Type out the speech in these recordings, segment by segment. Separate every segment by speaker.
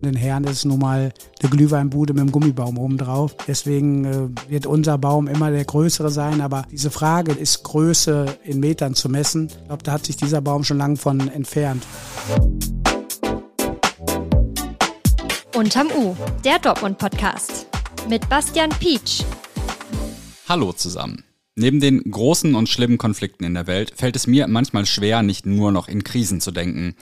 Speaker 1: In Herren ist nun mal eine Glühweinbude mit einem Gummibaum oben drauf. Deswegen äh, wird unser Baum immer der größere sein. Aber diese Frage ist Größe in Metern zu messen. Ich glaube, da hat sich dieser Baum schon lange von entfernt.
Speaker 2: Unterm U, der Dortmund-Podcast. Mit Bastian Pietsch.
Speaker 3: Hallo zusammen. Neben den großen und schlimmen Konflikten in der Welt fällt es mir manchmal schwer, nicht nur noch in Krisen zu denken.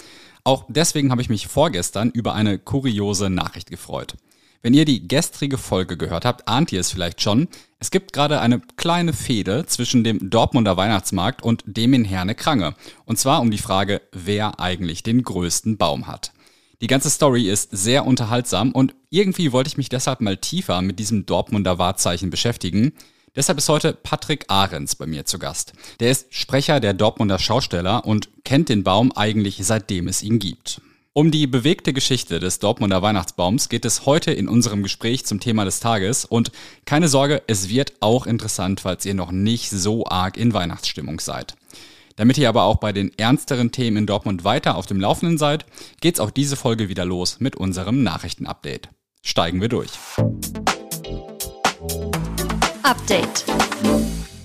Speaker 3: Auch deswegen habe ich mich vorgestern über eine kuriose Nachricht gefreut. Wenn ihr die gestrige Folge gehört habt, ahnt ihr es vielleicht schon. Es gibt gerade eine kleine Fehde zwischen dem Dortmunder Weihnachtsmarkt und dem in Herne Krange. Und zwar um die Frage, wer eigentlich den größten Baum hat. Die ganze Story ist sehr unterhaltsam und irgendwie wollte ich mich deshalb mal tiefer mit diesem Dortmunder Wahrzeichen beschäftigen. Deshalb ist heute Patrick Ahrens bei mir zu Gast. Der ist Sprecher der Dortmunder Schausteller und kennt den Baum eigentlich seitdem es ihn gibt. Um die bewegte Geschichte des Dortmunder Weihnachtsbaums geht es heute in unserem Gespräch zum Thema des Tages und keine Sorge, es wird auch interessant, falls ihr noch nicht so arg in Weihnachtsstimmung seid. Damit ihr aber auch bei den ernsteren Themen in Dortmund weiter auf dem Laufenden seid, geht's auch diese Folge wieder los mit unserem Nachrichtenupdate. Steigen wir durch.
Speaker 2: Update.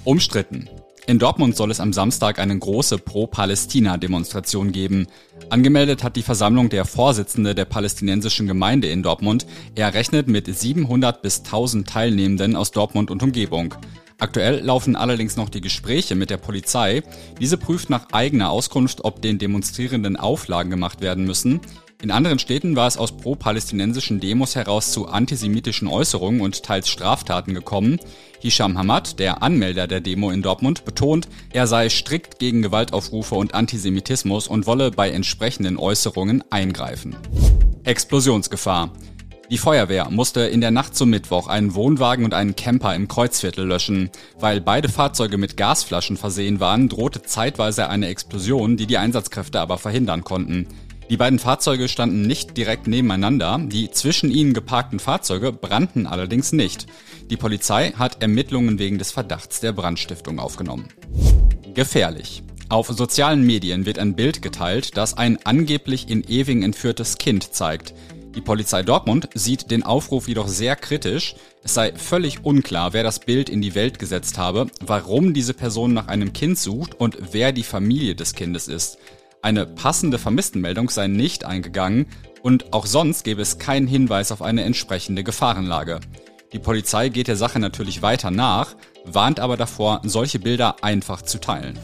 Speaker 3: Umstritten. In Dortmund soll es am Samstag eine große Pro-Palästina-Demonstration geben. Angemeldet hat die Versammlung der Vorsitzende der palästinensischen Gemeinde in Dortmund. Er rechnet mit 700 bis 1000 Teilnehmenden aus Dortmund und Umgebung. Aktuell laufen allerdings noch die Gespräche mit der Polizei. Diese prüft nach eigener Auskunft, ob den Demonstrierenden Auflagen gemacht werden müssen. In anderen Städten war es aus pro-palästinensischen Demos heraus zu antisemitischen Äußerungen und teils Straftaten gekommen. Hisham Hamad, der Anmelder der Demo in Dortmund, betont, er sei strikt gegen Gewaltaufrufe und Antisemitismus und wolle bei entsprechenden Äußerungen eingreifen. Explosionsgefahr. Die Feuerwehr musste in der Nacht zum Mittwoch einen Wohnwagen und einen Camper im Kreuzviertel löschen. Weil beide Fahrzeuge mit Gasflaschen versehen waren, drohte zeitweise eine Explosion, die die Einsatzkräfte aber verhindern konnten. Die beiden Fahrzeuge standen nicht direkt nebeneinander, die zwischen ihnen geparkten Fahrzeuge brannten allerdings nicht. Die Polizei hat Ermittlungen wegen des Verdachts der Brandstiftung aufgenommen. Gefährlich. Auf sozialen Medien wird ein Bild geteilt, das ein angeblich in Ewing entführtes Kind zeigt. Die Polizei Dortmund sieht den Aufruf jedoch sehr kritisch. Es sei völlig unklar, wer das Bild in die Welt gesetzt habe, warum diese Person nach einem Kind sucht und wer die Familie des Kindes ist. Eine passende Vermisstenmeldung sei nicht eingegangen und auch sonst gäbe es keinen Hinweis auf eine entsprechende Gefahrenlage. Die Polizei geht der Sache natürlich weiter nach, warnt aber davor, solche Bilder einfach zu teilen.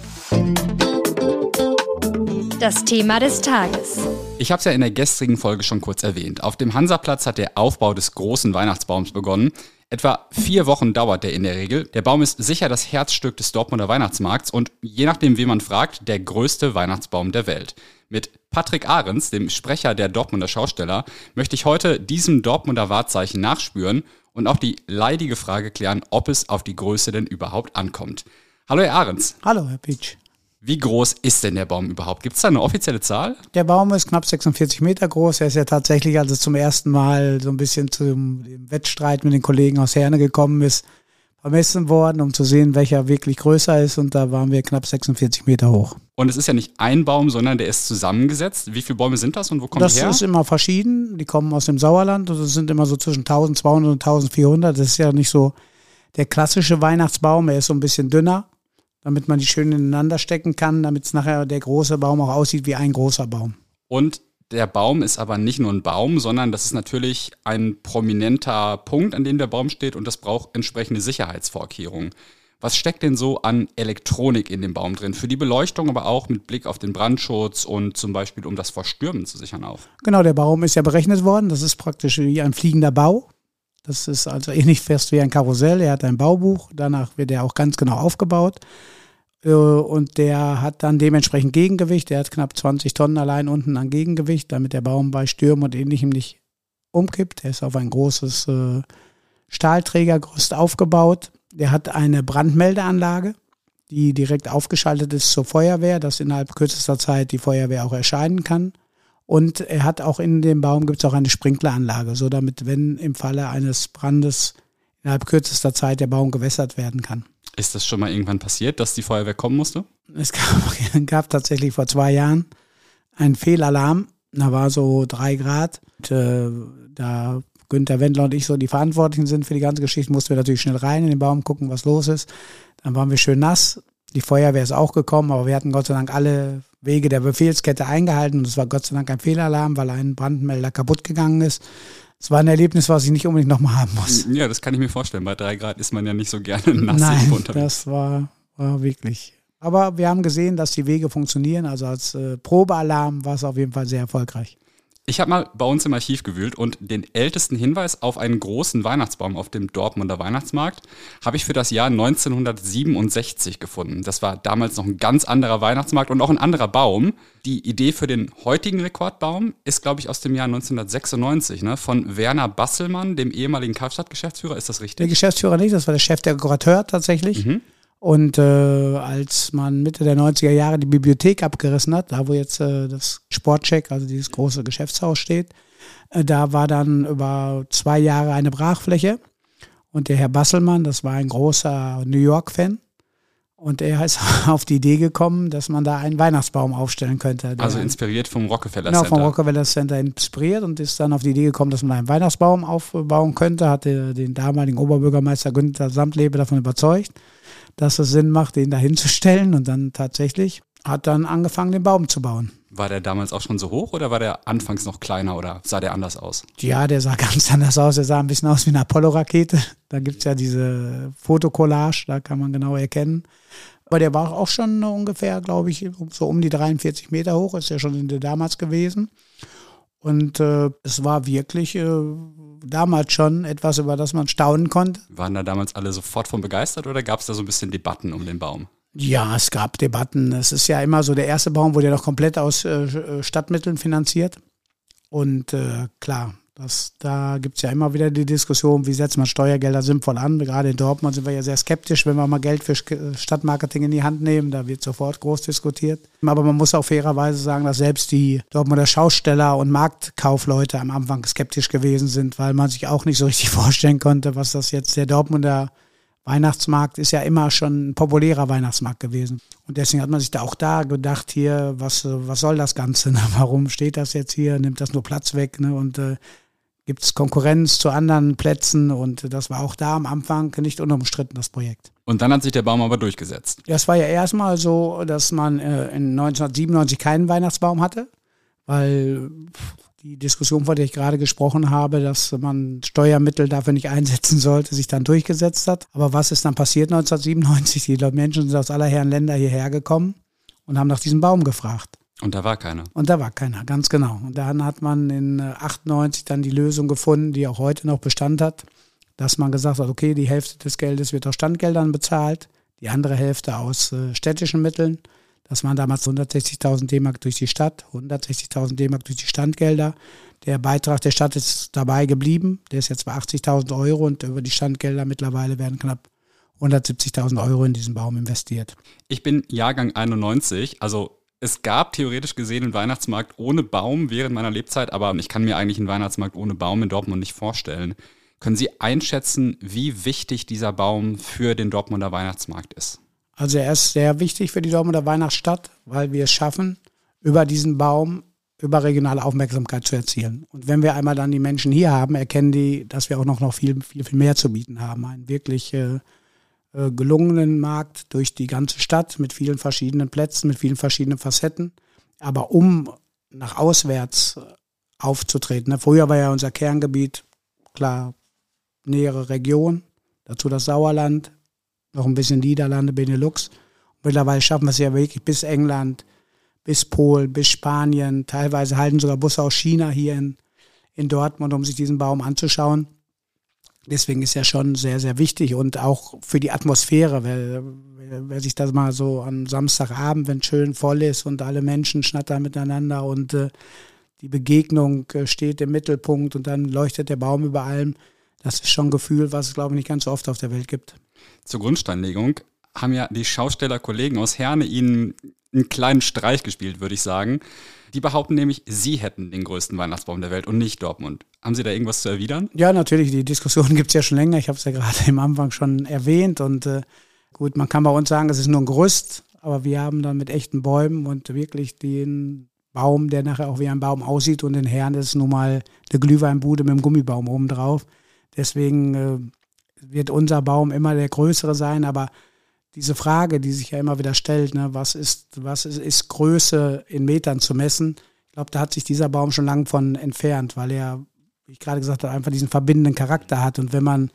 Speaker 2: Das Thema des Tages.
Speaker 3: Ich habe es ja in der gestrigen Folge schon kurz erwähnt. Auf dem Hansaplatz hat der Aufbau des großen Weihnachtsbaums begonnen. Etwa vier Wochen dauert der in der Regel. Der Baum ist sicher das Herzstück des Dortmunder Weihnachtsmarkts und je nachdem, wie man fragt, der größte Weihnachtsbaum der Welt. Mit Patrick Ahrens, dem Sprecher der Dortmunder Schausteller, möchte ich heute diesem Dortmunder Wahrzeichen nachspüren und auch die leidige Frage klären, ob es auf die Größe denn überhaupt ankommt. Hallo Herr Ahrens.
Speaker 1: Hallo Herr Pitsch.
Speaker 3: Wie groß ist denn der Baum überhaupt? Gibt es da eine offizielle Zahl?
Speaker 1: Der Baum ist knapp 46 Meter groß. Er ist ja tatsächlich, als es zum ersten Mal so ein bisschen zum Wettstreit mit den Kollegen aus Herne gekommen ist, vermessen worden, um zu sehen, welcher wirklich größer ist. Und da waren wir knapp 46 Meter hoch.
Speaker 3: Und es ist ja nicht ein Baum, sondern der ist zusammengesetzt. Wie viele Bäume sind das und wo kommen
Speaker 1: das
Speaker 3: die her?
Speaker 1: Das ist immer verschieden. Die kommen aus dem Sauerland. Das sind immer so zwischen 1200 und 1400. Das ist ja nicht so der klassische Weihnachtsbaum. Er ist so ein bisschen dünner damit man die schön ineinander stecken kann, damit es nachher der große Baum auch aussieht wie ein großer Baum.
Speaker 3: Und der Baum ist aber nicht nur ein Baum, sondern das ist natürlich ein prominenter Punkt, an dem der Baum steht und das braucht entsprechende Sicherheitsvorkehrungen. Was steckt denn so an Elektronik in dem Baum drin? Für die Beleuchtung, aber auch mit Blick auf den Brandschutz und zum Beispiel, um das vor Stürmen zu sichern auch.
Speaker 1: Genau, der Baum ist ja berechnet worden. Das ist praktisch wie ein fliegender Bau. Das ist also ähnlich fest wie ein Karussell. Er hat ein Baubuch. Danach wird er auch ganz genau aufgebaut. Äh, und der hat dann dementsprechend Gegengewicht. Der hat knapp 20 Tonnen allein unten an Gegengewicht, damit der Baum bei Stürmen und ähnlichem nicht umkippt. Er ist auf ein großes äh, Stahlträgergerüst aufgebaut. Der hat eine Brandmeldeanlage, die direkt aufgeschaltet ist zur Feuerwehr, dass innerhalb kürzester Zeit die Feuerwehr auch erscheinen kann. Und er hat auch in dem Baum gibt es auch eine Sprinkleranlage, so damit, wenn im Falle eines Brandes innerhalb kürzester Zeit der Baum gewässert werden kann.
Speaker 3: Ist das schon mal irgendwann passiert, dass die Feuerwehr kommen musste?
Speaker 1: Es gab, gab tatsächlich vor zwei Jahren einen Fehlalarm Da war so drei Grad. Und, äh, da Günther Wendler und ich so die Verantwortlichen sind für die ganze Geschichte, mussten wir natürlich schnell rein in den Baum gucken, was los ist. Dann waren wir schön nass. Die Feuerwehr ist auch gekommen, aber wir hatten Gott sei Dank alle Wege der Befehlskette eingehalten und es war Gott sei Dank ein Fehlalarm, weil ein Brandmelder kaputt gegangen ist. Es war ein Erlebnis, was ich nicht unbedingt nochmal haben muss.
Speaker 3: Ja, das kann ich mir vorstellen. Bei drei Grad ist man ja nicht so gerne nass
Speaker 1: Nein,
Speaker 3: unterwegs.
Speaker 1: das war, war wirklich. Aber wir haben gesehen, dass die Wege funktionieren. Also als äh, Probealarm war es auf jeden Fall sehr erfolgreich.
Speaker 3: Ich habe mal bei uns im Archiv gewühlt und den ältesten Hinweis auf einen großen Weihnachtsbaum auf dem Dortmunder Weihnachtsmarkt habe ich für das Jahr 1967 gefunden. Das war damals noch ein ganz anderer Weihnachtsmarkt und auch ein anderer Baum. Die Idee für den heutigen Rekordbaum ist, glaube ich, aus dem Jahr 1996 ne? von Werner Basselmann, dem ehemaligen Karstadt-Geschäftsführer. Ist das richtig?
Speaker 1: Der Geschäftsführer nicht, das war der Chef der Dekorateur tatsächlich.
Speaker 3: Mhm.
Speaker 1: Und äh, als man Mitte der 90er Jahre die Bibliothek abgerissen hat, da wo jetzt äh, das Sportcheck, also dieses große Geschäftshaus steht, äh, da war dann über zwei Jahre eine Brachfläche. Und der Herr Basselmann, das war ein großer New York-Fan. Und er ist auf die Idee gekommen, dass man da einen Weihnachtsbaum aufstellen könnte.
Speaker 3: Also inspiriert vom Rockefeller
Speaker 1: Genau,
Speaker 3: Center.
Speaker 1: vom Rockefeller Center inspiriert und ist dann auf die Idee gekommen, dass man einen Weihnachtsbaum aufbauen könnte. Hatte den damaligen Oberbürgermeister Günther Samtlebe davon überzeugt, dass es Sinn macht, den da hinzustellen. Und dann tatsächlich hat dann angefangen, den Baum zu bauen.
Speaker 3: War der damals auch schon so hoch oder war der anfangs noch kleiner oder sah der anders aus?
Speaker 1: Ja, der sah ganz anders aus. Der sah ein bisschen aus wie eine Apollo-Rakete. Da gibt's ja diese Fotokollage, da kann man genau erkennen. Aber der war auch schon ungefähr, glaube ich, so um die 43 Meter hoch, ist ja schon in der damals gewesen. Und äh, es war wirklich äh, damals schon etwas, über das man staunen konnte.
Speaker 3: Waren da damals alle sofort von begeistert oder gab es da so ein bisschen Debatten um den Baum?
Speaker 1: Ja, es gab Debatten. Es ist ja immer so, der erste Baum wurde ja noch komplett aus äh, Stadtmitteln finanziert. Und äh, klar, das, da gibt's ja immer wieder die Diskussion, wie setzt man Steuergelder sinnvoll an. Gerade in Dortmund sind wir ja sehr skeptisch, wenn wir mal Geld für Sch- Stadtmarketing in die Hand nehmen. Da wird sofort groß diskutiert. Aber man muss auch fairerweise sagen, dass selbst die Dortmunder Schausteller und Marktkaufleute am Anfang skeptisch gewesen sind, weil man sich auch nicht so richtig vorstellen konnte, was das jetzt der Dortmunder Weihnachtsmarkt ist ja immer schon ein populärer Weihnachtsmarkt gewesen. Und deswegen hat man sich da auch da gedacht, hier, was, äh, was soll das Ganze? Warum steht das jetzt hier? Nimmt das nur Platz weg? Ne? Und äh, gibt es Konkurrenz zu anderen Plätzen? Und das war auch da am Anfang nicht unumstritten, das Projekt.
Speaker 3: Und dann hat sich der Baum aber durchgesetzt.
Speaker 1: Ja, es war ja erstmal so, dass man äh, in 1997 keinen Weihnachtsbaum hatte, weil die Diskussion, von der ich gerade gesprochen habe, dass man Steuermittel dafür nicht einsetzen sollte, sich dann durchgesetzt hat. Aber was ist dann passiert 1997? Die Menschen sind aus aller Herren Länder hierher gekommen und haben nach diesem Baum gefragt.
Speaker 3: Und da war keiner.
Speaker 1: Und da war keiner, ganz genau. Und dann hat man in äh, 98 dann die Lösung gefunden, die auch heute noch Bestand hat, dass man gesagt hat, okay, die Hälfte des Geldes wird aus Standgeldern bezahlt, die andere Hälfte aus äh, städtischen Mitteln. Das waren damals 160.000 D-Mark durch die Stadt, 160.000 D-Mark durch die Standgelder. Der Beitrag der Stadt ist dabei geblieben. Der ist jetzt bei 80.000 Euro und über die Standgelder mittlerweile werden knapp 170.000 Euro in diesen Baum investiert.
Speaker 3: Ich bin Jahrgang 91, also es gab theoretisch gesehen einen Weihnachtsmarkt ohne Baum während meiner Lebzeit, aber ich kann mir eigentlich einen Weihnachtsmarkt ohne Baum in Dortmund nicht vorstellen. Können Sie einschätzen, wie wichtig dieser Baum für den Dortmunder Weihnachtsmarkt ist?
Speaker 1: Also er ist sehr wichtig für die Dortmunder Weihnachtsstadt, weil wir es schaffen, über diesen Baum überregionale Aufmerksamkeit zu erzielen. Und wenn wir einmal dann die Menschen hier haben, erkennen die, dass wir auch noch, noch viel, viel, viel mehr zu bieten haben. Einen wirklich äh, äh, gelungenen Markt durch die ganze Stadt mit vielen verschiedenen Plätzen, mit vielen verschiedenen Facetten. Aber um nach auswärts äh, aufzutreten, ne? früher war ja unser Kerngebiet, klar, nähere Region, dazu das Sauerland, noch ein bisschen Niederlande, Benelux. Mittlerweile schaffen wir es ja wirklich bis England, bis Polen, bis Spanien. Teilweise halten sogar Busse aus China hier in, in Dortmund, um sich diesen Baum anzuschauen. Deswegen ist er schon sehr, sehr wichtig und auch für die Atmosphäre, weil wer, wer sich das mal so am Samstagabend, wenn es schön voll ist und alle Menschen schnattern miteinander und äh, die Begegnung äh, steht im Mittelpunkt und dann leuchtet der Baum über allem. Das ist schon ein Gefühl, was es, glaube ich, nicht ganz so oft auf der Welt gibt.
Speaker 3: Zur Grundsteinlegung haben ja die Schaustellerkollegen aus Herne Ihnen einen kleinen Streich gespielt, würde ich sagen. Die behaupten nämlich, Sie hätten den größten Weihnachtsbaum der Welt und nicht Dortmund. Haben Sie da irgendwas zu erwidern?
Speaker 1: Ja, natürlich, die Diskussion gibt es ja schon länger. Ich habe es ja gerade im Anfang schon erwähnt. Und äh, gut, man kann bei uns sagen, es ist nur ein Gerüst, aber wir haben dann mit echten Bäumen und wirklich den Baum, der nachher auch wie ein Baum aussieht und in Herren ist nun mal eine Glühweinbude mit einem Gummibaum oben drauf. Deswegen äh, wird unser Baum immer der größere sein, aber diese Frage, die sich ja immer wieder stellt, ne, was ist, was ist, ist Größe in Metern zu messen? Ich glaube, da hat sich dieser Baum schon lange von entfernt, weil er, wie ich gerade gesagt habe, einfach diesen verbindenden Charakter hat. Und wenn man,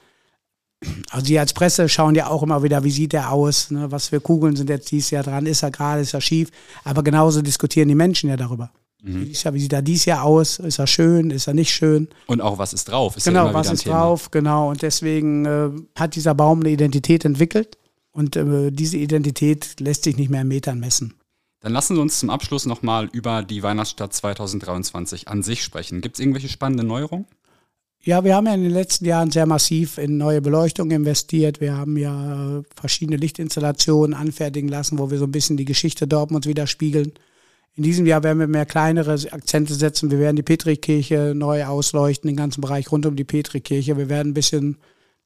Speaker 1: also die als Presse schauen ja auch immer wieder, wie sieht er aus, ne, was für Kugeln sind jetzt dieses Jahr dran, ist er gerade, ist er schief. Aber genauso diskutieren die Menschen ja darüber. Mhm. Wie sieht er dieses Jahr aus? Ist er schön? Ist er nicht schön?
Speaker 3: Und auch was ist drauf?
Speaker 1: Ist genau, ja was ist drauf? Genau. Und deswegen äh, hat dieser Baum eine Identität entwickelt. Und äh, diese Identität lässt sich nicht mehr in Metern messen.
Speaker 3: Dann lassen Sie uns zum Abschluss nochmal über die Weihnachtsstadt 2023 an sich sprechen. Gibt es irgendwelche spannende Neuerungen?
Speaker 1: Ja, wir haben ja in den letzten Jahren sehr massiv in neue Beleuchtung investiert. Wir haben ja verschiedene Lichtinstallationen anfertigen lassen, wo wir so ein bisschen die Geschichte Dortmunds widerspiegeln. In diesem Jahr werden wir mehr kleinere Akzente setzen. Wir werden die Petrikirche neu ausleuchten, den ganzen Bereich rund um die Petrikirche. Wir werden ein bisschen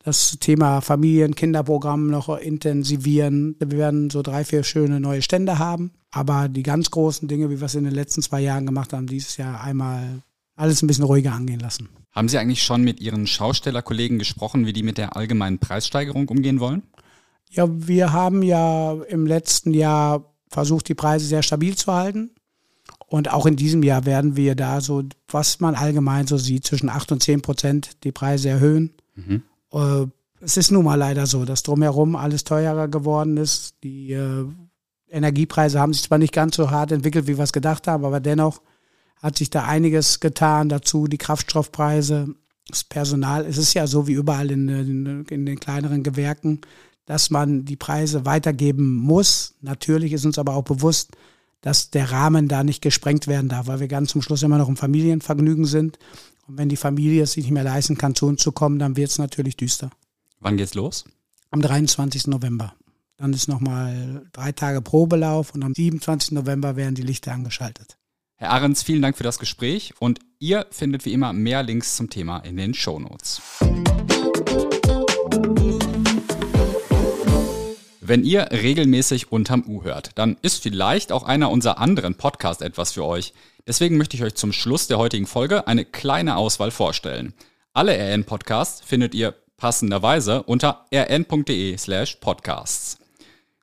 Speaker 1: das Thema Familien-, Kinderprogramm noch intensivieren. Wir werden so drei, vier schöne neue Stände haben. Aber die ganz großen Dinge, wie wir es in den letzten zwei Jahren gemacht haben, dieses Jahr einmal alles ein bisschen ruhiger angehen lassen.
Speaker 3: Haben Sie eigentlich schon mit Ihren Schaustellerkollegen gesprochen, wie die mit der allgemeinen Preissteigerung umgehen wollen?
Speaker 1: Ja, wir haben ja im letzten Jahr versucht, die Preise sehr stabil zu halten. Und auch in diesem Jahr werden wir da so, was man allgemein so sieht, zwischen 8 und 10 Prozent die Preise erhöhen. Mhm. Äh, es ist nun mal leider so, dass drumherum alles teurer geworden ist. Die äh, Energiepreise haben sich zwar nicht ganz so hart entwickelt, wie wir es gedacht haben, aber dennoch hat sich da einiges getan dazu. Die Kraftstoffpreise, das Personal. Es ist ja so wie überall in, in, in den kleineren Gewerken, dass man die Preise weitergeben muss. Natürlich ist uns aber auch bewusst, dass der Rahmen da nicht gesprengt werden darf, weil wir ganz zum Schluss immer noch im Familienvergnügen sind. Und wenn die Familie es sich nicht mehr leisten kann, zu uns zu kommen, dann wird es natürlich düster.
Speaker 3: Wann geht's los?
Speaker 1: Am 23. November. Dann ist nochmal drei Tage Probelauf und am 27. November werden die Lichter angeschaltet.
Speaker 3: Herr Ahrens, vielen Dank für das Gespräch und ihr findet wie immer mehr Links zum Thema in den Shownotes. Wenn ihr regelmäßig unterm U hört, dann ist vielleicht auch einer unserer anderen Podcasts etwas für euch. Deswegen möchte ich euch zum Schluss der heutigen Folge eine kleine Auswahl vorstellen. Alle RN-Podcasts findet ihr passenderweise unter rn.de slash podcasts.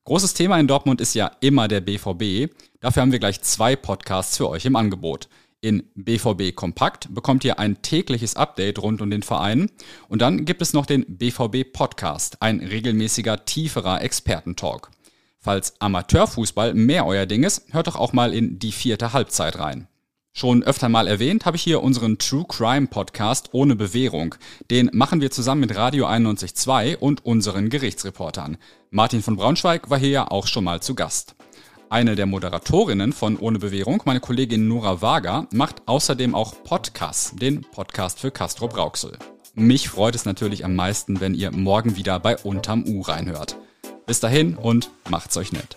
Speaker 3: Großes Thema in Dortmund ist ja immer der BVB. Dafür haben wir gleich zwei Podcasts für euch im Angebot. In BVB Kompakt bekommt ihr ein tägliches Update rund um den Verein. Und dann gibt es noch den BVB Podcast, ein regelmäßiger, tieferer Expertentalk. Falls Amateurfußball mehr euer Ding ist, hört doch auch mal in die vierte Halbzeit rein. Schon öfter mal erwähnt habe ich hier unseren True Crime Podcast ohne Bewährung. Den machen wir zusammen mit Radio 91.2 und unseren Gerichtsreportern. Martin von Braunschweig war hier ja auch schon mal zu Gast. Eine der Moderatorinnen von Ohne Bewährung, meine Kollegin Nora Wager, macht außerdem auch Podcast, den Podcast für Castro Brauxel. Mich freut es natürlich am meisten, wenn ihr morgen wieder bei Unterm U reinhört. Bis dahin und macht's euch nett.